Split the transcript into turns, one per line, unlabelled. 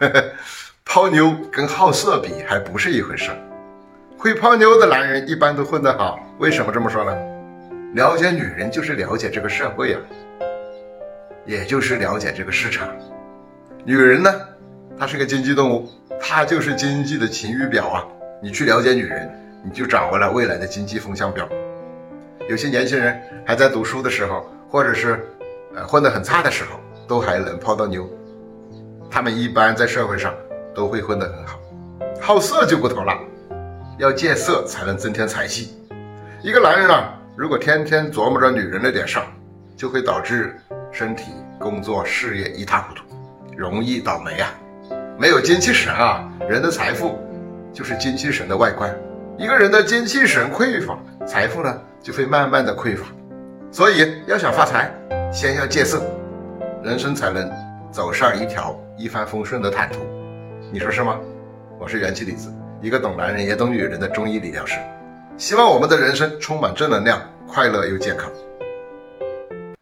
泡妞跟好色比还不是一回事。会泡妞的男人一般都混得好，为什么这么说呢？了解女人就是了解这个社会啊，也就是了解这个市场。女人呢，她是个经济动物，她就是经济的晴雨表啊。你去了解女人，你就掌握了未来的经济风向标。有些年轻人还在读书的时候，或者是呃混得很差的时候，都还能泡到妞。他们一般在社会上都会混得很好。好色就不同了，要戒色才能增添财气。一个男人啊，如果天天琢磨着女人那点事儿，就会导致身体、工作、事业一塌糊涂，容易倒霉啊。没有精气神啊，人的财富就是精气神的外观。一个人的精气神匮乏，财富呢就会慢慢的匮乏。所以要想发财，先要戒色，人生才能走上一条一帆风顺的坦途。你说是吗？我是元气李子，一个懂男人也懂女人的中医理疗师。希望我们的人生充满正能量，快乐又健康。